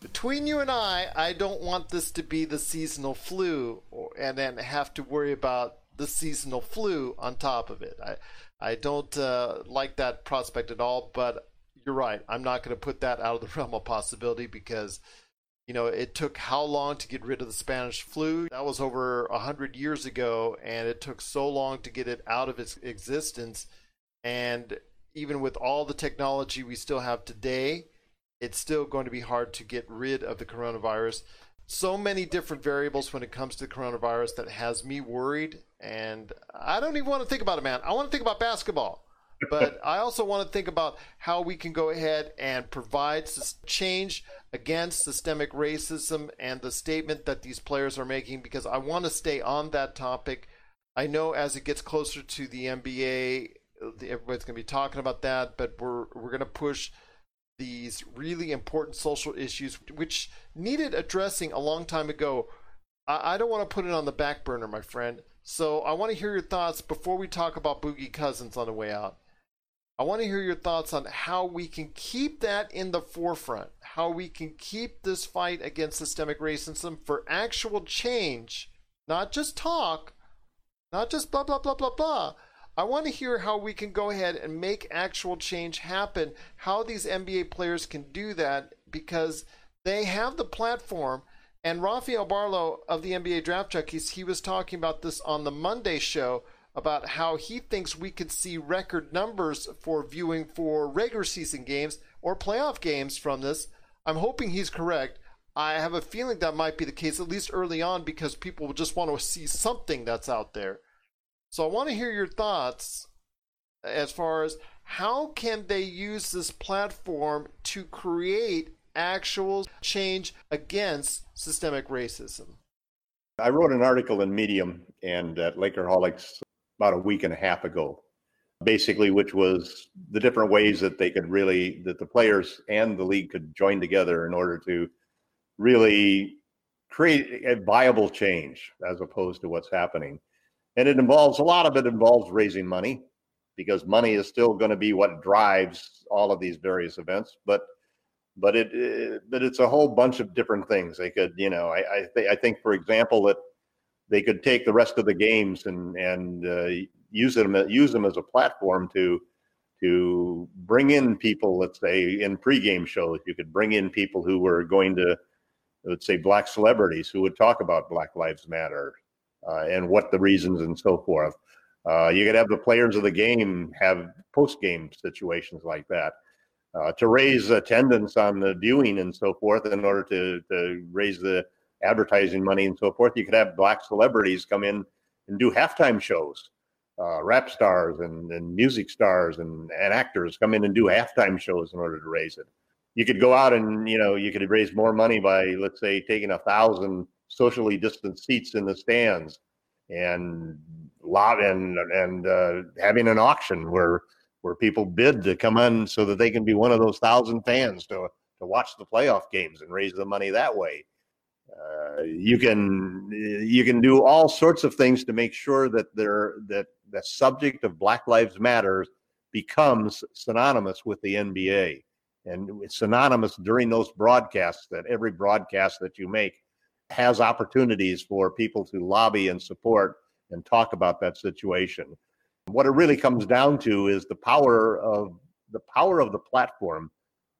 Between you and I, I don't want this to be the seasonal flu and then have to worry about the seasonal flu on top of it. I, I don't uh, like that prospect at all, but you're right. I'm not going to put that out of the realm of possibility because you know, it took how long to get rid of the Spanish flu? That was over a hundred years ago, and it took so long to get it out of its existence. And even with all the technology we still have today, it's still going to be hard to get rid of the coronavirus. So many different variables when it comes to the coronavirus that has me worried, and I don't even want to think about it, man. I want to think about basketball but I also want to think about how we can go ahead and provide change against systemic racism and the statement that these players are making because I want to stay on that topic. I know as it gets closer to the NBA, everybody's going to be talking about that, but we're we're going to push these really important social issues which needed addressing a long time ago. I, I don't want to put it on the back burner, my friend. So I want to hear your thoughts before we talk about Boogie Cousins on the way out. I want to hear your thoughts on how we can keep that in the forefront, how we can keep this fight against systemic racism for actual change, not just talk, Not just blah, blah, blah, blah, blah. I want to hear how we can go ahead and make actual change happen, how these NBA players can do that because they have the platform. And Rafael Barlow of the NBA Draft Junkies, he was talking about this on the Monday show about how he thinks we could see record numbers for viewing for regular season games or playoff games from this. I'm hoping he's correct. I have a feeling that might be the case, at least early on, because people will just want to see something that's out there. So I want to hear your thoughts as far as how can they use this platform to create actual change against systemic racism. I wrote an article in Medium and at Lakerholics about a week and a half ago, basically, which was the different ways that they could really, that the players and the league could join together in order to really create a viable change as opposed to what's happening. And it involves a lot of it involves raising money because money is still going to be what drives all of these various events. But but it, it but it's a whole bunch of different things. They could, you know, I I, th- I think, for example, that they could take the rest of the games and and uh, use them use them as a platform to to bring in people. Let's say in pregame shows, you could bring in people who were going to let's say black celebrities who would talk about Black Lives Matter uh, and what the reasons and so forth. Uh, you could have the players of the game have post game situations like that uh, to raise attendance on the viewing and so forth in order to, to raise the advertising money and so forth. You could have black celebrities come in and do halftime shows. Uh, rap stars and, and music stars and, and actors come in and do halftime shows in order to raise it. You could go out and you know you could raise more money by let's say taking a thousand socially distanced seats in the stands and lot and and uh, having an auction where where people bid to come in so that they can be one of those thousand fans to to watch the playoff games and raise the money that way. Uh, you can you can do all sorts of things to make sure that there that the subject of Black Lives Matter becomes synonymous with the NBA and it's synonymous during those broadcasts that every broadcast that you make has opportunities for people to lobby and support and talk about that situation. What it really comes down to is the power of the power of the platform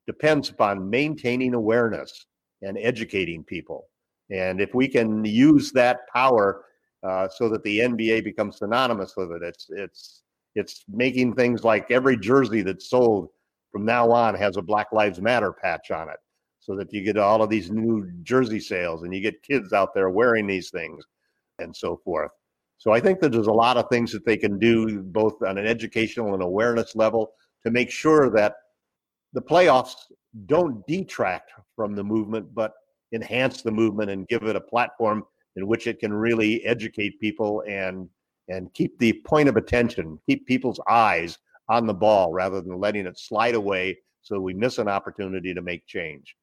depends upon maintaining awareness and educating people. And if we can use that power uh, so that the NBA becomes synonymous with it, it's it's it's making things like every jersey that's sold from now on has a Black Lives Matter patch on it so that you get all of these new jersey sales and you get kids out there wearing these things and so forth. So I think that there's a lot of things that they can do both on an educational and awareness level to make sure that the playoffs don't detract from the movement, but enhance the movement and give it a platform in which it can really educate people and and keep the point of attention, keep people's eyes on the ball rather than letting it slide away so we miss an opportunity to make change.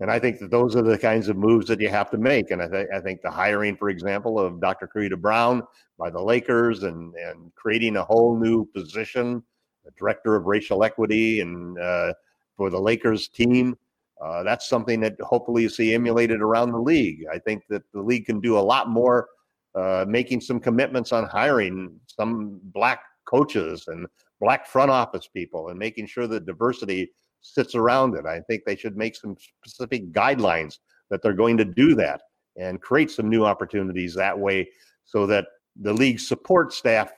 And I think that those are the kinds of moves that you have to make. And I, th- I think the hiring, for example, of Dr. Karita Brown by the Lakers and, and creating a whole new position, the director of racial equity, and uh, for the Lakers team, uh, that's something that hopefully you see emulated around the league. I think that the league can do a lot more, uh, making some commitments on hiring some black coaches and black front office people and making sure that diversity sits around it. I think they should make some specific guidelines that they're going to do that and create some new opportunities that way so that the league support staff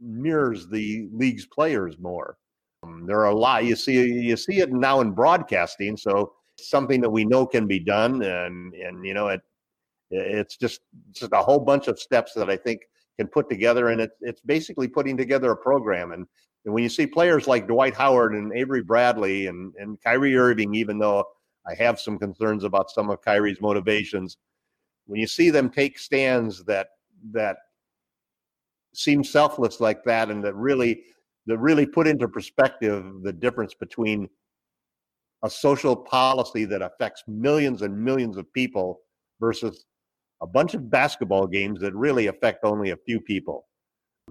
mirrors the league's players more. Um, there are a lot you see you see it now in broadcasting, so something that we know can be done, and and you know it it's just just a whole bunch of steps that I think can put together, and it's it's basically putting together a program. And, and when you see players like Dwight Howard and Avery Bradley and and Kyrie Irving, even though I have some concerns about some of Kyrie's motivations, when you see them take stands that that seem selfless like that, and that really that really put into perspective the difference between a social policy that affects millions and millions of people versus a bunch of basketball games that really affect only a few people.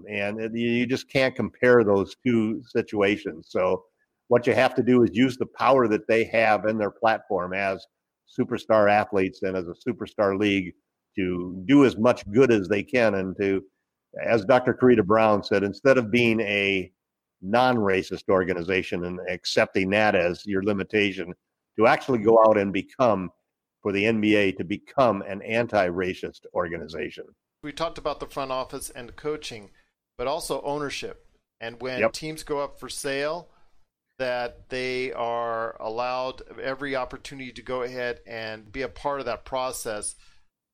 And you just can't compare those two situations. So, what you have to do is use the power that they have in their platform as superstar athletes and as a superstar league to do as much good as they can and to as Dr. Karita Brown said, instead of being a non-racist organization and accepting that as your limitation, to actually go out and become for the NBA to become an anti-racist organization. We talked about the front office and coaching, but also ownership. And when Yep. teams go up for sale, that they are allowed every opportunity to go ahead and be a part of that process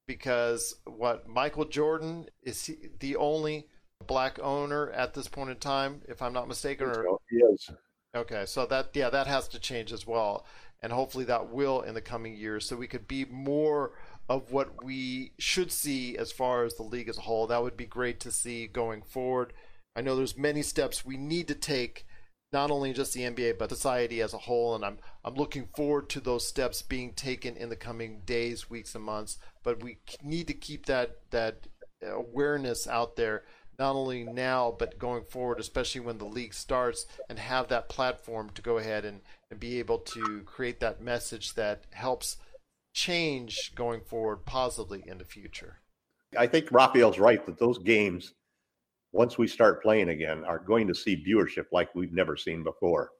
because what Michael Jordan is he the only black owner at this point in time if I'm not mistaken or yes. Okay, so that yeah, that has to change as well, and hopefully that will in the coming years, so we could be more of what we should see as far as the league as a whole. That would be great to see going forward. I know there's many steps we need to take, not only just the NBA but society as a whole, and I'm I'm looking forward to those steps being taken in the coming days, weeks, and months. But we need to keep that that awareness out there not only now but going forward, especially when the league starts, and have that platform to go ahead and, and be able to create that message that helps change going forward positively in the future. I think Rafael's right that those games, once we start playing again, are going to see viewership like we've never seen before.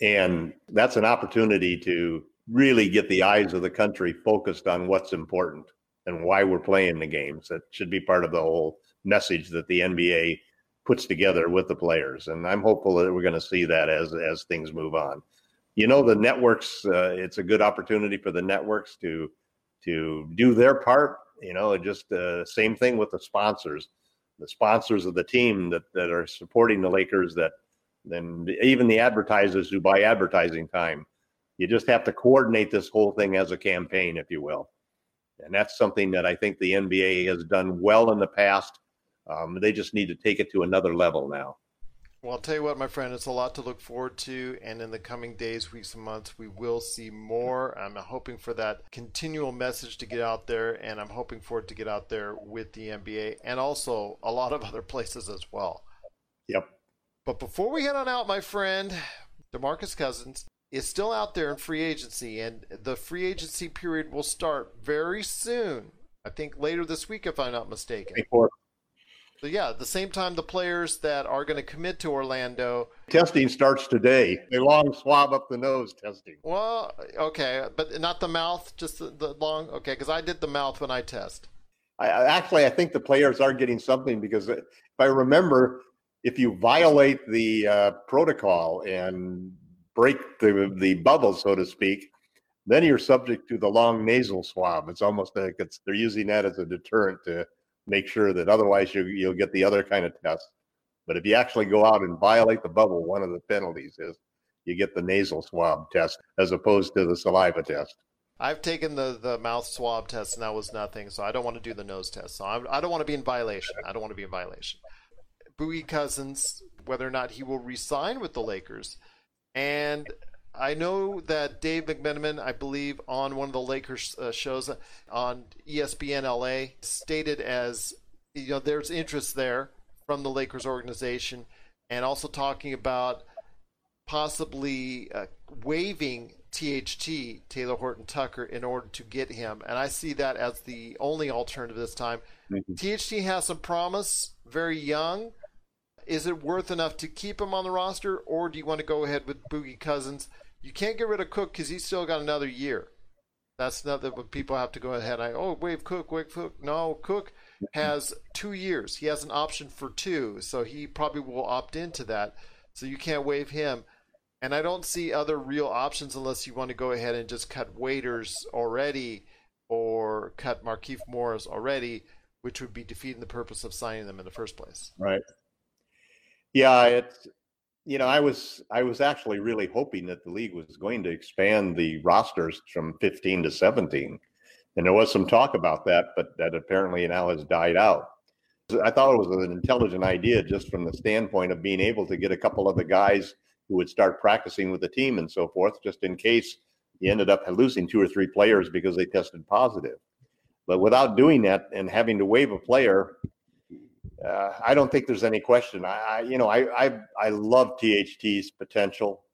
And that's an opportunity to really get the eyes of the country focused on what's important and why we're playing the games. That should be part of the whole message that the NBA puts together with the players. And I'm hopeful that we're going to see that as as things move on. You know, the networks. Uh, it's a good opportunity for the networks to to do their part. You know, just uh, same thing with the sponsors, the sponsors of the team that that are supporting the Lakers. That then even the advertisers who buy advertising time. You just have to coordinate this whole thing as a campaign, if you will. And that's something that I think the NBA has done well in the past. Um, they just need to take it to another level now. Well, I'll tell you what, my friend, it's a lot to look forward to, and in the coming days, weeks, and months, we will see more. I'm hoping for that continual message to get out there, and I'm hoping for it to get out there with the NBA and also a lot of other places as well. Yep. But before we head on out, my friend, DeMarcus Cousins is still out there in free agency, and the free agency period will start very soon. I think later this week, if I'm not mistaken. Before So, yeah, at the same time, the players that are going to commit to Orlando testing starts today, a long swab up the nose testing. Well, okay, but not the mouth, just the, the long. Okay, because I did the mouth when I test. I, actually I think the players are getting something because if I remember, if you violate the uh, protocol and break the the bubble, so to speak, then you're subject to the long nasal swab. It's almost like it's they're using that as a deterrent to make sure that otherwise you you'll get the other kind of test. But if you actually go out and violate the bubble, one of the penalties is you get the nasal swab test as opposed to the saliva test. I've taken the, the mouth swab test and that was nothing, so I don't want to do the nose test. So I'm, I don't want to be in violation. I don't want to be in violation. Boogie Cousins, whether or not he will resign with the Lakers, and I know that Dave McMenamin, I believe, on one of the Lakers uh, shows on ESPN LA, stated as you know there's interest there from the Lakers organization, and also talking about possibly uh, waiving THT Talen Horton Tucker in order to get him, and I see that as the only alternative this time. THT has some promise, very young. Is it worth enough to keep him on the roster, or do you want to go ahead with Boogie Cousins? You can't get rid of Cook because he's still got another year. That's not that people have to go ahead. I oh waive Cook, waive Cook. No, Cook has two years. He has an option for two, so he probably will opt into that. So you can't waive him. And I don't see other real options unless you want to go ahead and just cut Waiters already or cut Markieff Morris already, which would be defeating the purpose of signing them in the first place. Right. Yeah, it's you know, I was I was actually really hoping that the league was going to expand the rosters from 15 to 17. And there was some talk about that, but that apparently now has died out. I thought it was an intelligent idea just from the standpoint of being able to get a couple of the guys who would start practicing with the team and so forth, just in case you ended up losing two or three players because they tested positive. But without doing that and having to waive a player, uh, I don't think there's any question. I, I you know, I, I I love THT's potential.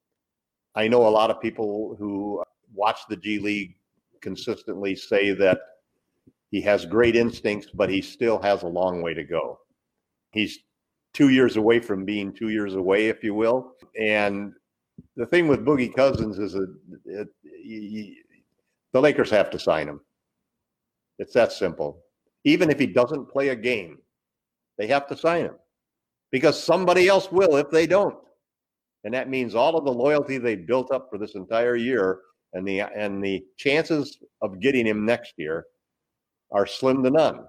I know a lot of people who watch the G League consistently say that he has great instincts, but he still has a long way to go. He's two years away from being two years away, if you will. And the thing with Boogie Cousins is that the Lakers have to sign him. It's that simple. Even if he doesn't play a game, they have to sign him because somebody else will if they don't. And that means all of the loyalty they built up for this entire year and the and the chances of getting him next year are slim to none.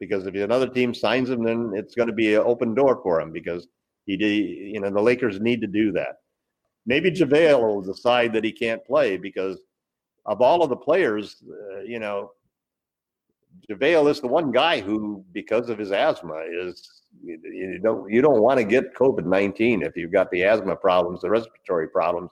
Because if another team signs him, then it's going to be an open door for him because he you know the Lakers need to do that. Maybe JaVale will decide that he can't play because of all of the players, uh, you know, JaVale is the one guy who, because of his asthma, is you don't you don't want to get COVID nineteen if you've got the asthma problems, the respiratory problems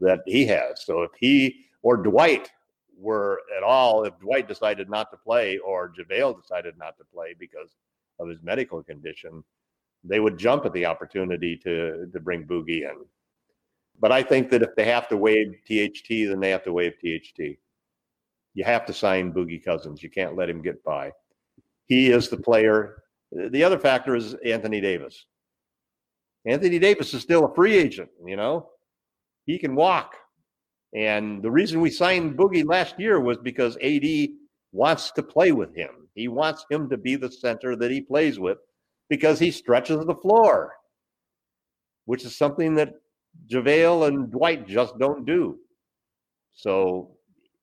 that he has. So if he or Dwight were at all, if Dwight decided not to play or JaVale decided not to play because of his medical condition, they would jump at the opportunity to to bring Boogie in. But I think that if they have to waive THT, then they have to waive THT. You have to sign Boogie Cousins. You can't let him get by. He is the player. The other factor is Anthony Davis. Anthony Davis is still a free agent, you know. He can walk. And the reason we signed Boogie last year was because AD wants to play with him. He wants him to be the center that he plays with because he stretches the floor, which is something that JaVale and Dwight just don't do. So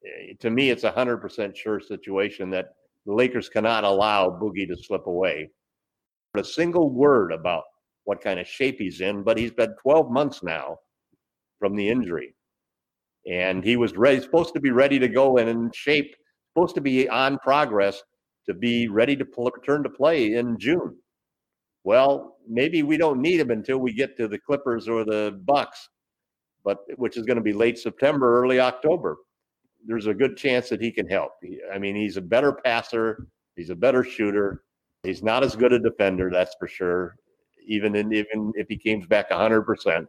Eh, to me, it's a 100% sure situation that the Lakers cannot allow Boogie to slip away. A single word about what kind of shape he's in, but he's been 12 months now from the injury. And he was ready, supposed to be ready to go and in shape, supposed to be on progress to be ready to pull, return to play in June. Well, maybe we don't need him until we get to the Clippers or the Bucks, but which is going to be late September, early October. There's a good chance that he can help. I mean, he's a better passer, he's a better shooter. He's not as good a defender, that's for sure. Even in, even if he comes back 100%,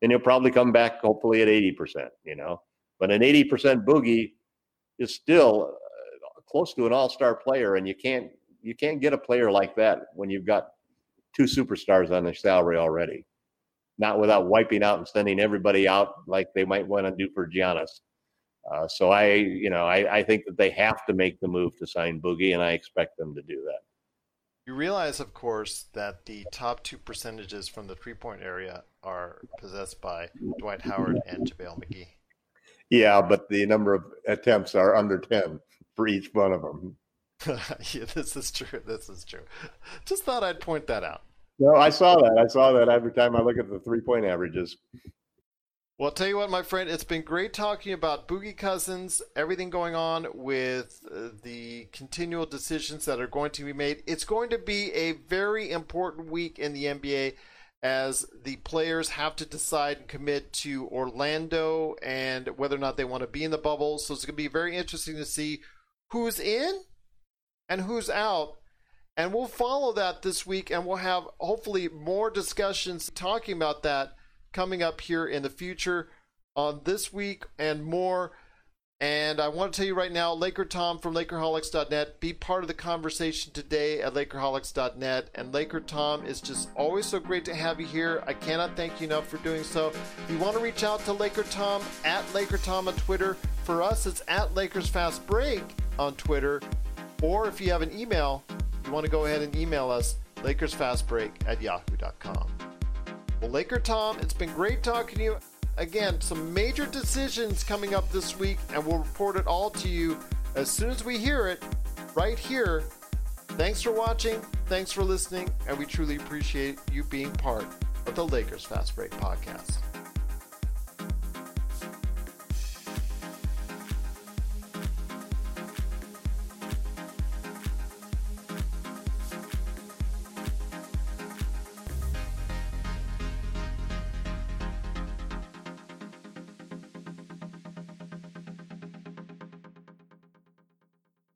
then he'll probably come back hopefully at 80%, you know. But an 80% boogie is still uh, close to an all-star player and you can't you can't get a player like that when you've got two superstars on their salary already, not without wiping out and sending everybody out like they might want to do for Giannis. Uh, so I, you know, I, I think that they have to make the move to sign Boogie, and I expect them to do that. You realize, of course, that the top two percentages from the three-point area are possessed by Dwight Howard and JaVale McGee. Yeah, but the number of attempts are under ten for each one of them. yeah, this is true. This is true. Just thought I'd point that out. No, I saw that. I saw that every time I look at the three point averages. Well, I'll tell you what, my friend, it's been great talking about Boogie Cousins, everything going on with uh, the continual decisions that are going to be made. It's going to be a very important week in the NBA as the players have to decide and commit to Orlando and whether or not they want to be in the bubble. So it's going to be very interesting to see who's in and who's out. And we'll follow that this week, and we'll have hopefully more discussions talking about that coming up here in the future on this week and more. And I want to tell you right now, Laker Tom from Lakerholics.net, be part of the conversation today at Lakerholics.net. And Laker Tom is just always so great to have you here. I cannot thank you enough for doing so. If you want to reach out to Laker Tom at Laker Tom on Twitter, for us it's at Lakers Fast Break on Twitter. Or if you have an email, you want to go ahead and email us, LakersFastBreak at yahoo.com. Well, Laker Tom, it's been great talking to you. Again, some major decisions coming up this week, and we'll report it all to you as soon as we hear it right here. Thanks for watching, thanks for listening, and we truly appreciate you being part of the Lakers Fast Break podcast.